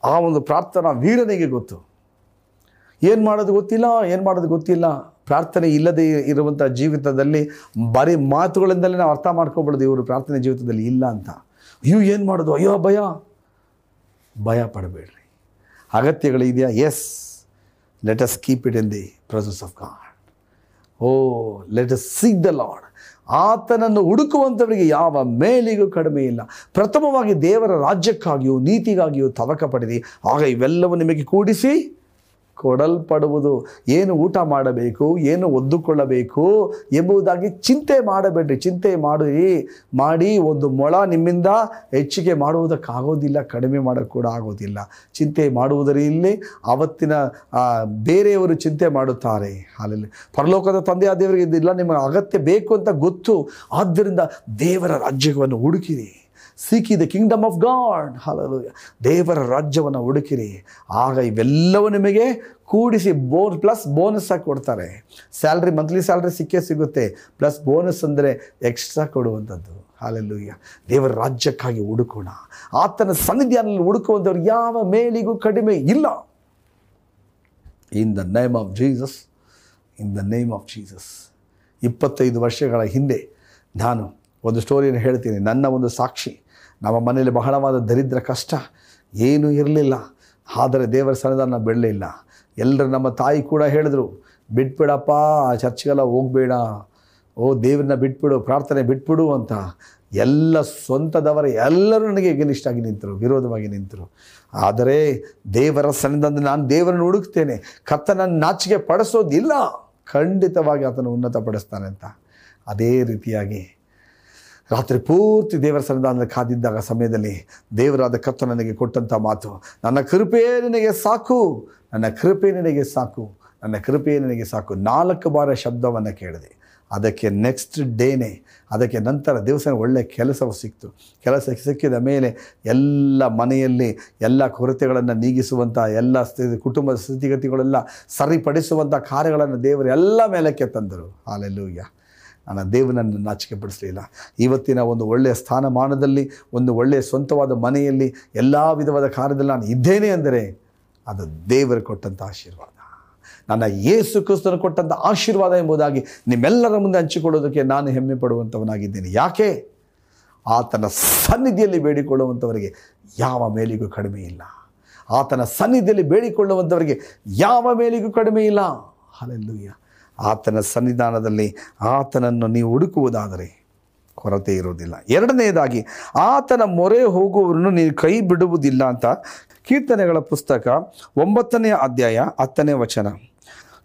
ಆ ಒಂದು ಪ್ರಾರ್ಥನಾ ವೀರನಿಗೆ ಗೊತ್ತು. ಏನು ಮಾಡೋದು ಗೊತ್ತಿಲ್ಲ, ಏನು ಮಾಡೋದು ಗೊತ್ತಿಲ್ಲ. ಪ್ರಾರ್ಥನೆ ಇಲ್ಲದೆ ಇರುವಂಥ ಜೀವಿತದಲ್ಲಿ ಬರೀ ಮಾತುಗಳಿಂದಲೇ ನಾವು ಅರ್ಥ ಮಾಡ್ಕೊಬಾರ್ದು ಇವರು ಪ್ರಾರ್ಥನೆ ಜೀವಿತದಲ್ಲಿ ಇಲ್ಲ ಅಂತ. ಅಯ್ಯೋ, ಏನು ಮಾಡೋದು? ಅಯ್ಯೋ, ಭಯ. ಭಯ ಪಡಬೇಡ್ರಿ. ಅಗತ್ಯಗಳಿದೆಯಾ? Yes let us keep it in the process of God O let us seek the lord ಆತನನ್ನು ಹುಡುಕುವಂಥವರಿಗೆ ಯಾವ ಮೇಲಿಗೂ ಕಡಿಮೆ ಇಲ್ಲ. ಪ್ರಥಮವಾಗಿ ದೇವರ ರಾಜ್ಯಕ್ಕಾಗಿಯೂ, ನೀತಿಗಾಗಿಯೂ ತವಕ ಪಡೆದಿ ಆಗ ಇವೆಲ್ಲವೂ ನಿಮಗೆ ಕೂಡಿಸಿ ಕೊಡಲ್ಪಡುವುದು? ಏನು ಊಟ ಮಾಡಬೇಕು? ಏನು ಒದ್ದುಕೊಳ್ಳಬೇಕು? ಎಂಬುದಾಗಿ ಚಿಂತೆ ಮಾಡಬೇಡ್ರಿ ಚಿಂತೆ ಮಾಡಿ ಮಾಡಿ ಒಂದು ಮೊಳ ನಿಮ್ಮಿಂದ ಹೆಚ್ಚಿಗೆ ಮಾಡುವುದಕ್ಕಾಗೋದಿಲ್ಲ ಕಡಿಮೆ ಮಾಡೋಕ್ಕೆ ಕೂಡ ಆಗೋದಿಲ್ಲ. ಚಿಂತೆ ಮಾಡುವುದರಲ್ಲಿ ಅವತ್ತಿನ ಆ, ಬೇರೆಯವರು ಚಿಂತೆ ಮಾಡುತ್ತಾರೆ. ಅಲ್ಲಿ ಪರಲೋಕದ ತಂದೆಯ ದೇವರಿಗೆ ಇದಿಲ್ಲ ನಿಮಗೆ ಅಗತ್ಯ ಬೇಕು ಅಂತ ಗೊತ್ತು. ಆದ್ದರಿಂದ ದೇವರ ರಾಜ್ಯವನ್ನು ಹುಡುಕಿರಿ. Seek ye the kingdom of God ಹಾಲಲು ದೇವರ ರಾಜ್ಯವನ್ನು ಹುಡುಕಿರಿ. ಆಗ ಇವೆಲ್ಲವೂ ನಿಮಗೆ ಕೂಡಿಸಿ ಬೋನ್ ಪ್ಲಸ್ ಬೋನಸ್ ಆಗಿ ಕೊಡ್ತಾರೆ. ಸ್ಯಾಲ್ರಿ ಮಂತ್ಲಿ ಸ್ಯಾಲ್ರಿ ಸಿಕ್ಕೇ ಸಿಗುತ್ತೆ. ಪ್ಲಸ್ ಬೋನಸ್ ಅಂದರೆ ಎಕ್ಸ್ಟ್ರಾ ಕೊಡುವಂಥದ್ದು. ಹಾಲೆಲ್ಲೂಯ್ಯ ದೇವರ ರಾಜ್ಯಕ್ಕಾಗಿ ಹುಡುಕೋಣ. ಆತನ ಸನ್ನಿಧಿಯಲ್ಲಿ ಹುಡುಕುವಂಥವ್ರು ಯಾವ ಮೇಲಿಗೂ ಕಡಿಮೆ ಇಲ್ಲ. In the name of Jesus in the name of Jesus ಇಪ್ಪತ್ತೈದು ವರ್ಷಗಳ ಹಿಂದೆ ನಾನು ಒಂದು ಸ್ಟೋರಿಯನ್ನು ಹೇಳ್ತೀನಿ. ನನ್ನ ಒಂದು ಸಾಕ್ಷಿ. ನಮ್ಮ ಮನೆಯಲ್ಲಿ ಬಹಳವಾದ ದರಿದ್ರ ಕಷ್ಟ ಏನೂ ಇರಲಿಲ್ಲ. ಆದರೆ ದೇವರ ಸನ್ನಿಧಾನ ಬಿಡಲಿಲ್ಲ ಎಲ್ಲರೂ ನಮ್ಮ ತಾಯಿ ಕೂಡ ಹೇಳಿದ್ರು, ಬಿಟ್ಬಿಡಪ್ಪ ಚರ್ಚ್ಗೆಲ್ಲ ಹೋಗಬೇಡ. ಓ, ದೇವ್ರನ್ನ ಬಿಟ್ಬಿಡು, ಪ್ರಾರ್ಥನೆ ಬಿಟ್ಬಿಡು ಅಂತ. ಎಲ್ಲ ಸ್ವಂತದವರ, ಎಲ್ಲರೂ ನನಗೆ ಎಗನಿಷ್ಠ ಆಗಿ ನಿಂತರು, ವಿರೋಧವಾಗಿ ನಿಂತರು. ಆದರೆ ದೇವರ ಸನ್ನಿಧಾನ ನಾನು ದೇವರನ್ನು ಹುಡುಕ್ತೇನೆ. ಕತ್ತನನ್ನು ನಾಚಿಕೆ ಪಡಿಸೋದಿಲ್ಲ. ಖಂಡಿತವಾಗಿ ಆತನು ಉನ್ನತಪಡಿಸ್ತಾನೆ ಅಂತ. ಅದೇ ರೀತಿಯಾಗಿ ರಾತ್ರಿ ಪೂರ್ತಿ ದೇವರ ಸನ್ನಿಧಾನದಲ್ಲಿ ಕಾದಿದ್ದಾಗ ಸಮಯದಲ್ಲಿ ದೇವರಾದ ಕತ್ತು ನನಗೆ ಕೊಟ್ಟಂಥ ಮಾತು, ನನ್ನ ಕೃಪೆಯೇ ನಿನಗೆ ಸಾಕು, ನನ್ನ ಕೃಪೆ ನಿನಗೆ ಸಾಕು, ನನ್ನ ಕೃಪೆಯೇ ನಿನಗೆ ಸಾಕು. ನಾಲ್ಕು ಬಾರ ಶಬ್ದವನ್ನು ಕೇಳಿದೆ. ಅದಕ್ಕೆ ನೆಕ್ಸ್ಟ್ ಡೇನೆ ಅದಕ್ಕೆ ನಂತರ ದಿವಸ ಒಳ್ಳೆಯ ಕೆಲಸವು ಸಿಕ್ತು. ಕೆಲಸ ಸಿಕ್ಕಿದ ಮೇಲೆ ಎಲ್ಲ ಮನೆಯಲ್ಲಿ ಎಲ್ಲ ಕೊರತೆಗಳನ್ನು ನೀಗಿಸುವಂಥ ಎಲ್ಲ ಸ್ಥಿತಿ, ಕುಟುಂಬದ ಸ್ಥಿತಿಗತಿಗಳೆಲ್ಲ ಸರಿಪಡಿಸುವಂಥ ಕಾರ್ಯಗಳನ್ನು ದೇವರು ಎಲ್ಲ ಮೇಲಕ್ಕೆ ತಂದರು. ನನ್ನ ದೇವನನ್ನು ನಾಚಿಕೆ ಪಡಿಸಲಿಲ್ಲ ಇವತ್ತಿನ ಒಂದು ಒಳ್ಳೆಯ ಸ್ಥಾನಮಾನದಲ್ಲಿ, ಒಂದು ಒಳ್ಳೆಯ ಸ್ವಂತವಾದ ಮನೆಯಲ್ಲಿ ಎಲ್ಲ ವಿಧವಾದ ಕಾರ್ಯದಲ್ಲಿ ನಾನು ಇದ್ದೇನೆ ಅಂದರೆ ಅದು ದೇವರು ಕೊಟ್ಟಂಥ ಆಶೀರ್ವಾದ. ನನ್ನ ಯೇಸು ಕ್ರಿಸ್ತನು ಕೊಟ್ಟಂಥ ಆಶೀರ್ವಾದ ಎಂಬುದಾಗಿ ನಿಮ್ಮೆಲ್ಲರ ಮುಂದೆ ಹಂಚಿಕೊಳ್ಳೋದಕ್ಕೆ ನಾನು ಹೆಮ್ಮೆ ಪಡುವಂಥವನಾಗಿದ್ದೇನೆ ಯಾಕೆ? ಆತನ ಸನ್ನಿಧಿಯಲ್ಲಿ ಬೇಡಿಕೊಳ್ಳುವಂಥವರಿಗೆ ಯಾವ ಮೇಲಿಗೂ ಕಡಿಮೆ ಇಲ್ಲ. ಆತನ ಸನ್ನಿಧಿಯಲ್ಲಿ ಬೇಡಿಕೊಳ್ಳುವಂಥವರಿಗೆ ಯಾವ ಮೇಲಿಗೂ ಕಡಿಮೆ ಇಲ್ಲ. ಅಲ್ಲೆಲ್ಲೂಯ್ಯ ಆತನ ಸನ್ನಿಧಾನದಲ್ಲಿ ಆತನನ್ನು ನೀವು ಹುಡುಕುವುದಾದರೆ ಕೊರತೆ ಇರುವುದಿಲ್ಲ. ಎರಡನೆಯದಾಗಿ, ಆತನ ಮೊರೆ ಹೋಗುವವರನ್ನು ನೀನು ಕೈ ಬಿಡುವುದಿಲ್ಲ ಅಂತ ಕೀರ್ತನೆಗಳ ಪುಸ್ತಕ ಒಂಬತ್ತನೆಯ ಅಧ್ಯಾಯ ಹತ್ತನೇ ವಚನ.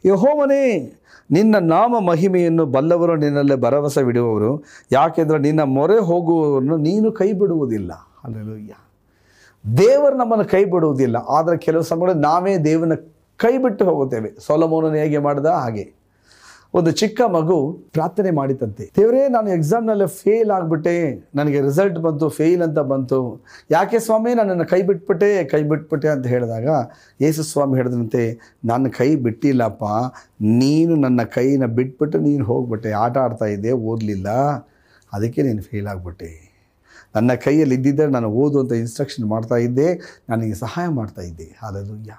ಯಹೋವನೇ, ನಿನ್ನ ನಾಮ ಮಹಿಮೆಯನ್ನು ಬಲ್ಲವರು ನಿನ್ನಲ್ಲಿ ಭರವಸವಿಡುವವರು ಯಾಕೆಂದರೆ ನಿನ್ನ ಮೊರೆ ಹೋಗುವವರನ್ನು ನೀನು ಕೈ ಬಿಡುವುದಿಲ್ಲ. ಅಲ್ಲೆಲ್ಲೂಯ್ಯ ದೇವರು ನಮ್ಮನ್ನು ಕೈ ಬಿಡುವುದಿಲ್ಲ. ಆದರೆ ಕೆಲವು ಸಮಯಗಳಲ್ಲಿ ನಾವೇ ದೇವನ ಕೈ ಬಿಟ್ಟು ಹೋಗುತ್ತೇವೆ. ಸೊಲಮೋನನ್ನು ಹೇಗೆ ಮಾಡಿದ? ಹಾಗೆ. ಒಂದು ಚಿಕ್ಕ ಮಗು ಪ್ರಾರ್ಥನೆ ಮಾಡಿತಂತೆ. ದೇವರೇ, ನಾನು ಎಕ್ಸಾಮ್ನಲ್ಲಿ ಫೇಲ್ ಆಗಿಬಿಟ್ಟೆ. ನನಗೆ ರಿಸಲ್ಟ್ ಬಂತು ಫೇಲ್ ಅಂತ ಬಂತು. ಯಾಕೆ ಸ್ವಾಮಿ? ನನ್ನನ್ನು ಕೈ ಬಿಟ್ಬಿಟ್ಟೆ. ಕೈ ಬಿಟ್ಬಿಟ್ಟೆ ಅಂತ ಹೇಳಿದಾಗ ಯೇಸು ಸ್ವಾಮಿ ಹೇಳಿದ್ರಂತೆ ನನ್ನ ಕೈ ಬಿಟ್ಟಿಲ್ಲಪ್ಪ. ನೀನು ನನ್ನ ಕೈನ ಬಿಟ್ಬಿಟ್ಟು ನೀನು ಹೋಗ್ಬಿಟ್ಟೆ. ಆಟ ಆಡ್ತಾ ಇದ್ದೆ, ಓದಲಿಲ್ಲ. ಅದಕ್ಕೆ ನೀನು ಫೇಲ್ ಆಗಿಬಿಟ್ಟೆ. ನನ್ನ ಕೈಯಲ್ಲಿ ಇದ್ದಿದ್ದರೆ ನಾನು ಓದು ಅಂತ ಇನ್ಸ್ಟ್ರಕ್ಷನ್ ಮಾಡ್ತಾ ಇದ್ದೆ. ನನಗೆ ಸಹಾಯ ಮಾಡ್ತಾ ಇದ್ದೆ. ಹಾಲೆಲೂಯ್ಯ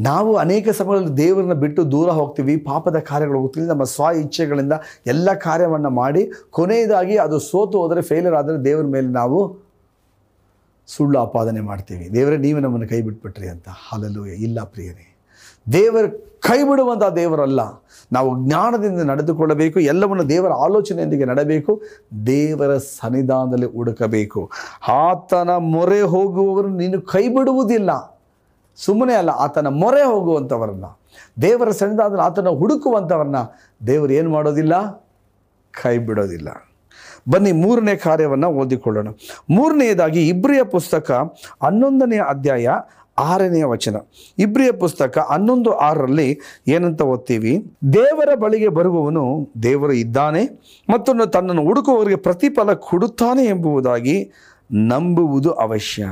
ನಾವು ಅನೇಕ ಸಮಯಗಳಲ್ಲಿ ದೇವರನ್ನ ಬಿಟ್ಟು ದೂರ ಹೋಗ್ತೀವಿ, ಪಾಪದ ಕಾರ್ಯಗಳು ಹೋಗ್ತೀವಿ, ನಮ್ಮ ಸ್ವ ಇಚ್ಛೆಗಳಿಂದ ಎಲ್ಲ ಕಾರ್ಯವನ್ನು ಮಾಡಿ, ಕೊನೆಯದಾಗಿ ಅದು ಸೋತು ಹೋದರೆ ಫೇಲರ್ ಆದರೆ ದೇವರ ಮೇಲೆ ನಾವು ಸುಳ್ಳು ಆಪಾದನೆ ಮಾಡ್ತೀವಿ. ದೇವರೇ, ನೀವೇ ನಮ್ಮನ್ನು ಕೈ ಬಿಟ್ಬಿಟ್ರಿ ಅಂತ. ಹಲಲು ಇಲ್ಲ ಪ್ರಿಯರೇ. ದೇವರ ಕೈ ಬಿಡುವಂಥ ದೇವರಲ್ಲ. ನಾವು ಜ್ಞಾನದಿಂದ ನಡೆದುಕೊಳ್ಳಬೇಕು, ಎಲ್ಲವನ್ನು ದೇವರ ಆಲೋಚನೆಯೊಂದಿಗೆ ನಡಬೇಕು, ದೇವರ ಸನ್ನಿಧಾನದಲ್ಲಿ ಹುಡುಕಬೇಕು. ಆತನ ಮೊರೆ ಹೋಗುವವರು ನೀನು ಕೈ ಬಿಡುವುದಿಲ್ಲ. ಸುಮ್ಮನೆ ಅಲ್ಲ, ಆತನ ಮೊರೆ ಹೋಗುವಂಥವರನ್ನ. ದೇವರ ಸನ್ನಿಧಾನದಲ್ಲಿ ಆತನ ಹುಡುಕುವಂಥವ್ರನ್ನ ದೇವರು ಏನು ಮಾಡೋದಿಲ್ಲ? ಕೈ ಬಿಡೋದಿಲ್ಲ. ಬನ್ನಿ ಮೂರನೇ ಕಾರ್ಯವನ್ನು ಓದಿಕೊಳ್ಳೋಣ. ಮೂರನೆಯದಾಗಿ ಇಬ್ರಿಯ ಪುಸ್ತಕ ಹನ್ನೊಂದನೆಯ ಅಧ್ಯಾಯ ಆರನೆಯ ವಚನ. ಇಬ್ರಿಯ ಪುಸ್ತಕ ಹನ್ನೊಂದು ಆರರಲ್ಲಿ ಏನಂತ ಓದ್ತೀವಿ? ದೇವರ ಬಳಿಗೆ ಬರುವವನು ದೇವರು ಇದ್ದಾನೆ ಮತ್ತು ತನ್ನನ್ನು ಹುಡುಕುವವರಿಗೆ ಪ್ರತಿಫಲ ಕೊಡುತ್ತಾನೆ ಎಂಬುದಾಗಿ ನಂಬುವುದು ಅವಶ್ಯ.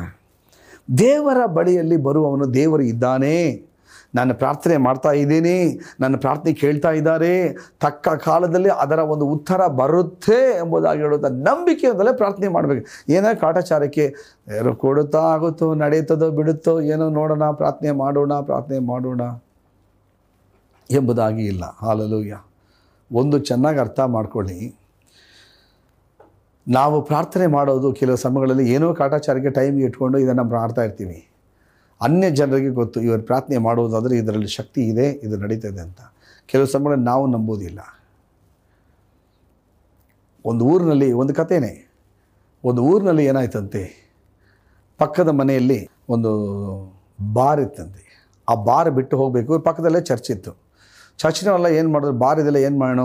ದೇವರ ಬಳಿಯಲ್ಲಿ ಬರುವವನು ದೇವರು ಇದ್ದಾನೆ. ನಾನು ಪ್ರಾರ್ಥನೆ ಮಾಡ್ತಾ ಇದ್ದೀನಿ, ನನ್ನ ಪ್ರಾರ್ಥನೆ ಕೇಳ್ತಾ ಇದ್ದಾರೆ, ತಕ್ಕ ಕಾಲದಲ್ಲಿ ಅದರ ಒಂದು ಉತ್ತರ ಬರುತ್ತೆ ಎಂಬುದಾಗಿ ಹೇಳುವಂಥ ನಂಬಿಕೆಯಿಂದಲೇ ಪ್ರಾರ್ಥನೆ ಮಾಡಬೇಕು. ಏನೋ ಕಾಟಾಚಾರಕ್ಕೆ, ಯಾರೋ ಕೊಡುತ್ತಾ, ಆಗುತ್ತೋ, ನಡೆಯುತ್ತದೋ, ಬಿಡುತ್ತೋ, ಏನೋ ನೋಡೋಣ, ಪ್ರಾರ್ಥನೆ ಮಾಡೋಣ ಪ್ರಾರ್ಥನೆ ಮಾಡೋಣ ಎಂಬುದಾಗಿ ಇಲ್ಲ. ಹಾಲಲೂಯ್ಯ. ಒಂದು ಚೆನ್ನಾಗಿ ಅರ್ಥ ಮಾಡ್ಕೊಳ್ಳಿ. ನಾವು ಪ್ರಾರ್ಥನೆ ಮಾಡೋದು ಕೆಲವು ಸಮಯಗಳಲ್ಲಿ ಏನೋ ಕಾಟಾಚಾರಕ್ಕೆ ಟೈಮ್ ಇಟ್ಕೊಂಡು ಇದನ್ನು ಮಾಡ್ತಾ ಇರ್ತೀವಿ. ಅನ್ಯ ಜನರಿಗೆ ಗೊತ್ತು, ಇವರು ಪ್ರಾರ್ಥನೆ ಮಾಡುವುದಾದರೆ ಇದರಲ್ಲಿ ಶಕ್ತಿ ಇದೆ, ಇದು ನಡೀತದೆ ಅಂತ. ಕೆಲವು ಸಮಯಗಳಲ್ಲಿ ನಾವು ನಂಬೋದಿಲ್ಲ. ಒಂದು ಊರಿನಲ್ಲಿ ಒಂದು ಕಥೆನೇ. ಒಂದು ಊರಿನಲ್ಲಿ ಏನಾಯ್ತಂತೆ? ಪಕ್ಕದ ಮನೆಯಲ್ಲಿ ಒಂದು ಬಾರ್ ಇತ್ತಂತೆ. ಆ ಬಾರ್ ಬಿಟ್ಟು ಹೋಗಬೇಕು, ಪಕ್ಕದಲ್ಲೇ ಚರ್ಚ್ ಇತ್ತು. ಚರ್ಚಿನವೆಲ್ಲ ಏನು ಮಾಡಿದ್ರು? ಬಾರ್ ಇದೆಲ್ಲ ಏನು ಮಾಡೋಣ?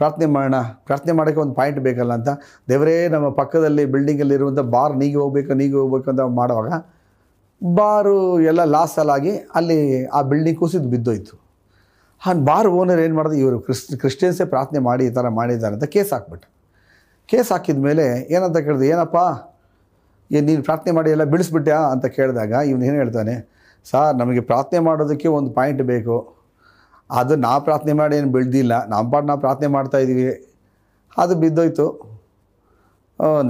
ಪ್ರಾರ್ಥನೆ ಮಾಡೋಣ, ಪ್ರಾರ್ಥನೆ ಮಾಡೋಕ್ಕೆ ಒಂದು ಪಾಯಿಂಟ್ ಬೇಕಲ್ಲ ಅಂತ. ದೇವರೇ, ನಮ್ಮ ಪಕ್ಕದಲ್ಲಿ ಬಿಲ್ಡಿಂಗಲ್ಲಿ ಇರುವಂಥ ಬಾರ್ ನೀಗೆ ಹೋಗ್ಬೇಕು ನೀಗೆ ಹೋಗ್ಬೇಕು ಅಂತ ಮಾಡುವಾಗ ಬಾರು ಎಲ್ಲ ಲಾಸಲ್ಲಾಗಿ ಅಲ್ಲಿ ಆ ಬಿಲ್ಡಿಂಗ್ ಕುಸಿದು ಬಿದ್ದೋಯ್ತು. ಆ ಬಾರ್ ಓನರ್ ಏನು ಮಾಡಿದೆ, ಇವರು ಕ್ರಿಸ್ ಕ್ರಿಶ್ಚಿಯನ್ಸೇ ಪ್ರಾರ್ಥನೆ ಮಾಡಿ ಈ ಥರ ಮಾಡಿದ್ದಾರೆ ಅಂತ ಕೇಸ್ ಹಾಕ್ಬಿಟ್ಟು ಕೇಸ್ ಹಾಕಿದ ಮೇಲೆ ಏನಂತ ಕೇಳಿದೆ, ಏನಪ್ಪ ಏನು ನೀನು ಪ್ರಾರ್ಥನೆ ಮಾಡಿ ಎಲ್ಲ ಬಿಡಿಸ್ಬಿಟ್ಟ ಅಂತ ಕೇಳಿದಾಗ ಇವನು ಏನು ಹೇಳ್ತಾನೆ, ಸರ್, ನಮಗೆ ಪ್ರಾರ್ಥನೆ ಮಾಡೋದಕ್ಕೆ ಒಂದು ಪಾಯಿಂಟ್ ಬೇಕು. ಅದು ನಾವು ಪ್ರಾರ್ಥನೆ ಮಾಡಿ ಏನು ಬೆಳೆದಿಲ್ಲ ನಮ್ಮ ಪಾಡು ನಾವು ಪ್ರಾರ್ಥನೆ ಮಾಡ್ತಾಯಿದ್ದೀವಿ ಅದು ಬಿದ್ದೋಯ್ತು.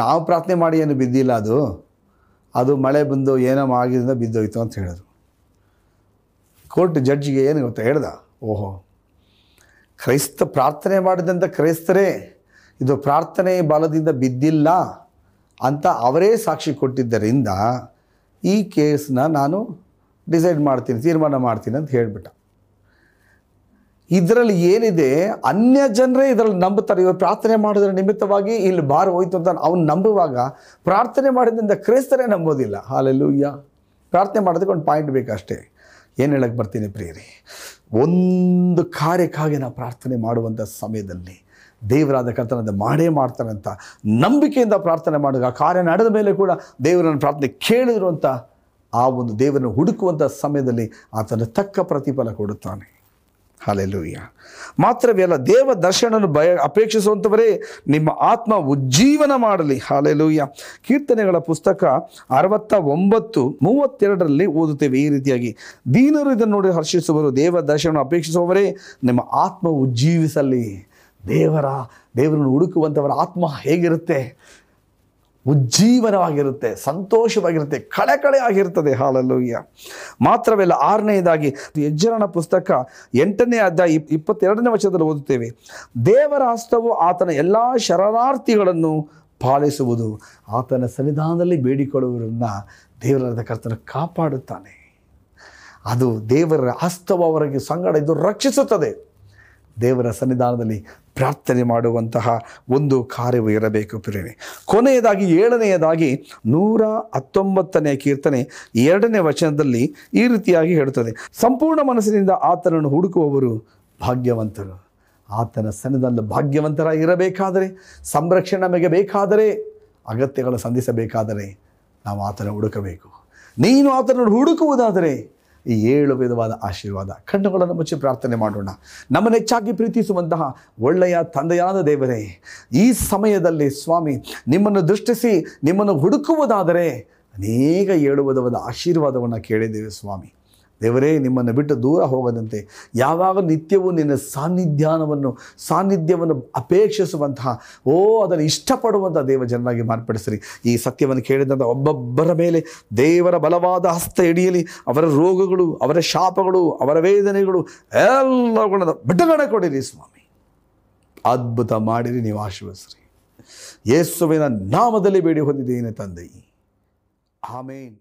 ನಾವು ಪ್ರಾರ್ಥನೆ ಮಾಡಿ ಏನು ಬಿದ್ದಿಲ್ಲ ಅದು. ಅದು ಮಳೆ ಬಂದು ಏನೋ ಆಗಿದ್ದರಿಂದ ಬಿದ್ದೋಯ್ತು ಅಂತ ಹೇಳಿದ್ರು. ಕೋರ್ಟ್ ಜಡ್ಜಿಗೆ ಏನು ಗೊತ್ತಾ ಹೇಳ್ದ? ಓಹೋ. ಕ್ರೈಸ್ತ ಪ್ರಾರ್ಥನೆ ಮಾಡಿದಂಥ ಕ್ರೈಸ್ತರೇ, ಇದು ಪ್ರಾರ್ಥನೆ ಬಲದಿಂದ ಬಿದ್ದಿಲ್ಲ ಅಂತ ಅವರೇ ಸಾಕ್ಷಿ ಕೊಟ್ಟಿದ್ದರಿಂದ ಈ ಕೇಸನ್ನ ನಾನು ಡಿಸೈಡ್ ಮಾಡ್ತೀನಿ, ತೀರ್ಮಾನ ಮಾಡ್ತೀನಿ ಅಂತ ಹೇಳಿಬಿಟ್ಟ. ಇದರಲ್ಲಿ ಏನಿದೆ, ಅನ್ಯ ಜನರೇ ಇದರಲ್ಲಿ ನಂಬುತ್ತಾರೆ. ಇವರು ಪ್ರಾರ್ಥನೆ ಮಾಡೋದ್ರ ನಿಮಿತ್ತವಾಗಿ ಇಲ್ಲಿ ಬಾರ ಹೋಯ್ತು ಅಂತ ಅವ್ನು ನಂಬುವಾಗ ಪ್ರಾರ್ಥನೆ ಮಾಡಿದ್ರಿಂದ ಕ್ರೈಸ್ತರೇ ನಂಬೋದಿಲ್ಲ. ಹಾಲೆಲ್ಲೂಯ್ಯ ಪ್ರಾರ್ಥನೆ ಮಾಡೋದಕ್ಕೆ ಒಂದು ಪಾಯಿಂಟ್ ಬೇಕಷ್ಟೇ. ಏನು ಹೇಳಕ್ಕೆ ಬರ್ತೀನಿ ಪ್ರಿಯರಿ? ಒಂದು ಕಾರ್ಯಕ್ಕಾಗಿ ನಾವು ಪ್ರಾರ್ಥನೆ ಮಾಡುವಂಥ ಸಮಯದಲ್ಲಿ ದೇವರಾದ ಕರ್ತನದ ಮಾಡೇ ಮಾಡ್ತಾನೆ ಅಂತ ನಂಬಿಕೆಯಿಂದ ಪ್ರಾರ್ಥನೆ ಮಾಡಿದ ಆ ಕಾರ್ಯ ನಡೆದ ಮೇಲೆ ಕೂಡ ದೇವರನ್ನು ಪ್ರಾರ್ಥನೆ ಕೇಳಿದ್ರು ಅಂತ ಆ ಒಂದು ದೇವರನ್ನು ಹುಡುಕುವಂಥ ಸಮಯದಲ್ಲಿ ಆತನ ತಕ್ಕ ಪ್ರತಿಫಲ ಕೊಡುತ್ತಾನೆ. ಹಾಲೆಲೂಯ್ಯ ಮಾತ್ರವೇ ದೇವ ದರ್ಶನವನ್ನು ಬಯ ಅಪೇಕ್ಷಿಸುವಂಥವರೇ ನಿಮ್ಮ ಆತ್ಮ ಉಜ್ಜೀವನ ಮಾಡಲಿ. ಹಾಲೆಲೂಯ್ಯ ಕೀರ್ತನೆಗಳ ಪುಸ್ತಕ ಅರವತ್ತ ಒಂಬತ್ತು ಮೂವತ್ತೆರಡರಲ್ಲಿ ಓದುತ್ತೇವೆ ಈ ರೀತಿಯಾಗಿ. ದೀನರು ಇದನ್ನು ನೋಡಿ ಹರ್ಷಿಸುವರು, ದೇವ ದರ್ಶನ ಅಪೇಕ್ಷಿಸುವವರೇ ನಿಮ್ಮ ಆತ್ಮ ಉಜ್ಜೀವಿಸಲಿ. ದೇವರ, ದೇವರನ್ನು ಹುಡುಕುವಂಥವರ ಆತ್ಮ ಹೇಗಿರುತ್ತೆ? ಉಜ್ಜೀವನವಾಗಿರುತ್ತೆ, ಸಂತೋಷವಾಗಿರುತ್ತೆ ಕಳೆ ಕಳೆ ಆಗಿರ್ತದೆ. ಹಾಲಲ್ಲೂಯ್ಯ. ಮಾತ್ರವಲ್ಲ ಆರನೆಯದಾಗಿ ಯಜ್ಜರನ ಪುಸ್ತಕ ಎಂಟನೇ ಅಧ್ಯಾಯ ಇಪ್- ಇಪ್ಪತ್ತೆರಡನೇ ವಚನದಲ್ಲಿ ಓದುತ್ತೇವೆ. ದೇವರ ಹಸ್ತವು ಆತನ ಎಲ್ಲ ಶರಣಾರ್ಥಿಗಳನ್ನು ಪಾಲಿಸುವುದು. ಆತನ ಸನ್ನಿಧಾನದಲ್ಲಿ ಬೇಡಿಕೊಳ್ಳುವುದರಿಂದ ದೇವರಾದ ಕರ್ತನ ಕಾಪಾಡುತ್ತಾನೆ. ಅದು ದೇವರ ಹಸ್ತವು ಅವರಿಗೆ ಸಂಗಡ ಇದು ರಕ್ಷಿಸುತ್ತದೆ. ದೇವರ ಸನ್ನಿಧಾನದಲ್ಲಿ ಪ್ರಾರ್ಥನೆ ಮಾಡುವಂತಹ ಒಂದು ಕಾರ್ಯವು ಇರಬೇಕು ಪ್ರೇರಣೆ ಕೊನೆಯದಾಗಿ, ಏಳನೆಯದಾಗಿ ನೂರ ಹತ್ತೊಂಬತ್ತನೇ ಕೀರ್ತನೆ ಎರಡನೇ ವಚನದಲ್ಲಿ ಈ ರೀತಿಯಾಗಿ ಹೇಳುತ್ತದೆ. ಸಂಪೂರ್ಣ ಮನಸ್ಸಿನಿಂದ ಆತನನ್ನು ಹುಡುಕುವವರು ಭಾಗ್ಯವಂತರು. ಆತನ ಸನ್ನಿಧಾನದಲ್ಲಿ ಭಾಗ್ಯವಂತರಾಗಿರಬೇಕಾದರೆ ಸಂರಕ್ಷಣೆ ನಮಗೆ ಬೇಕಾದರೆ ಅಗತ್ಯಗಳು ಸಂಧಿಸಬೇಕಾದರೆ ನಾವು ಆತನ ಹುಡುಕಬೇಕು. ನೀನು ಆತನನ್ನು ಹುಡುಕುವುದಾದರೆ ಈ ಏಳು ವಿಧವಾದ ಆಶೀರ್ವಾದ. ಕಣ್ಣುಗಳನ್ನು ಮುಚ್ಚಿ ಪ್ರಾರ್ಥನೆ ಮಾಡೋಣ. ನಮ್ಮನ್ನು ಹೆಚ್ಚಾಗಿ ಪ್ರೀತಿಸುವಂತಹ ಒಳ್ಳೆಯ ತಂದೆಯಾದ ದೇವರೇ, ಈ ಸಮಯದಲ್ಲಿ ಸ್ವಾಮಿ, ನಿಮ್ಮನ್ನು ದೃಷ್ಟಿಸಿ ನಿಮ್ಮನ್ನು ಹುಡುಕುವುದಾದರೆ ಅನೇಕ ಏಳು ವಿಧವಾದ ಆಶೀರ್ವಾದವನ್ನು ಕೇಳಿದ್ದೇವೆ ಸ್ವಾಮಿ. ದೇವರೇ, ನಿಮ್ಮನ್ನು ಬಿಟ್ಟು ದೂರ ಹೋಗದಂತೆ ಯಾವಾಗ ನಿತ್ಯವೂ ನಿನ್ನ ಸಾನ್ನಿಧ್ಯಾನವನ್ನು, ಸಾನ್ನಿಧ್ಯವನ್ನು ಅಪೇಕ್ಷಿಸುವಂತಹ, ಓ, ಅದನ್ನು ಇಷ್ಟಪಡುವಂಥ ದೇವ ಜನರಾಗಿ ಮಾರ್ಪಡಿಸಿರಿ. ಈ ಸತ್ಯವನ್ನು ಕೇಳಿದಂಥ ಒಬ್ಬೊಬ್ಬರ ಮೇಲೆ ದೇವರ ಬಲವಾದ ಹಸ್ತ ಹಿಡಿಯಲಿ, ಅವರ ರೋಗಗಳು, ಅವರ ಶಾಪಗಳು, ಅವರ ವೇದನೆಗಳು ಎಲ್ಲವುಗಳನ್ನು ಬಿಡುಗಡೆ ಕೊಡಿರಿ ಸ್ವಾಮಿ. ಅದ್ಭುತ ಮಾಡಿರಿ, ನೀವು ಆಶೀರ್ವದಿಸ್ರಿ. ಯೇಸುವಿನ ನಾಮದಲ್ಲಿ ಬೇಡಿ ಹೊಂದಿದ್ದೇನೆ ತಂದೆ. ಆಮೇನ್.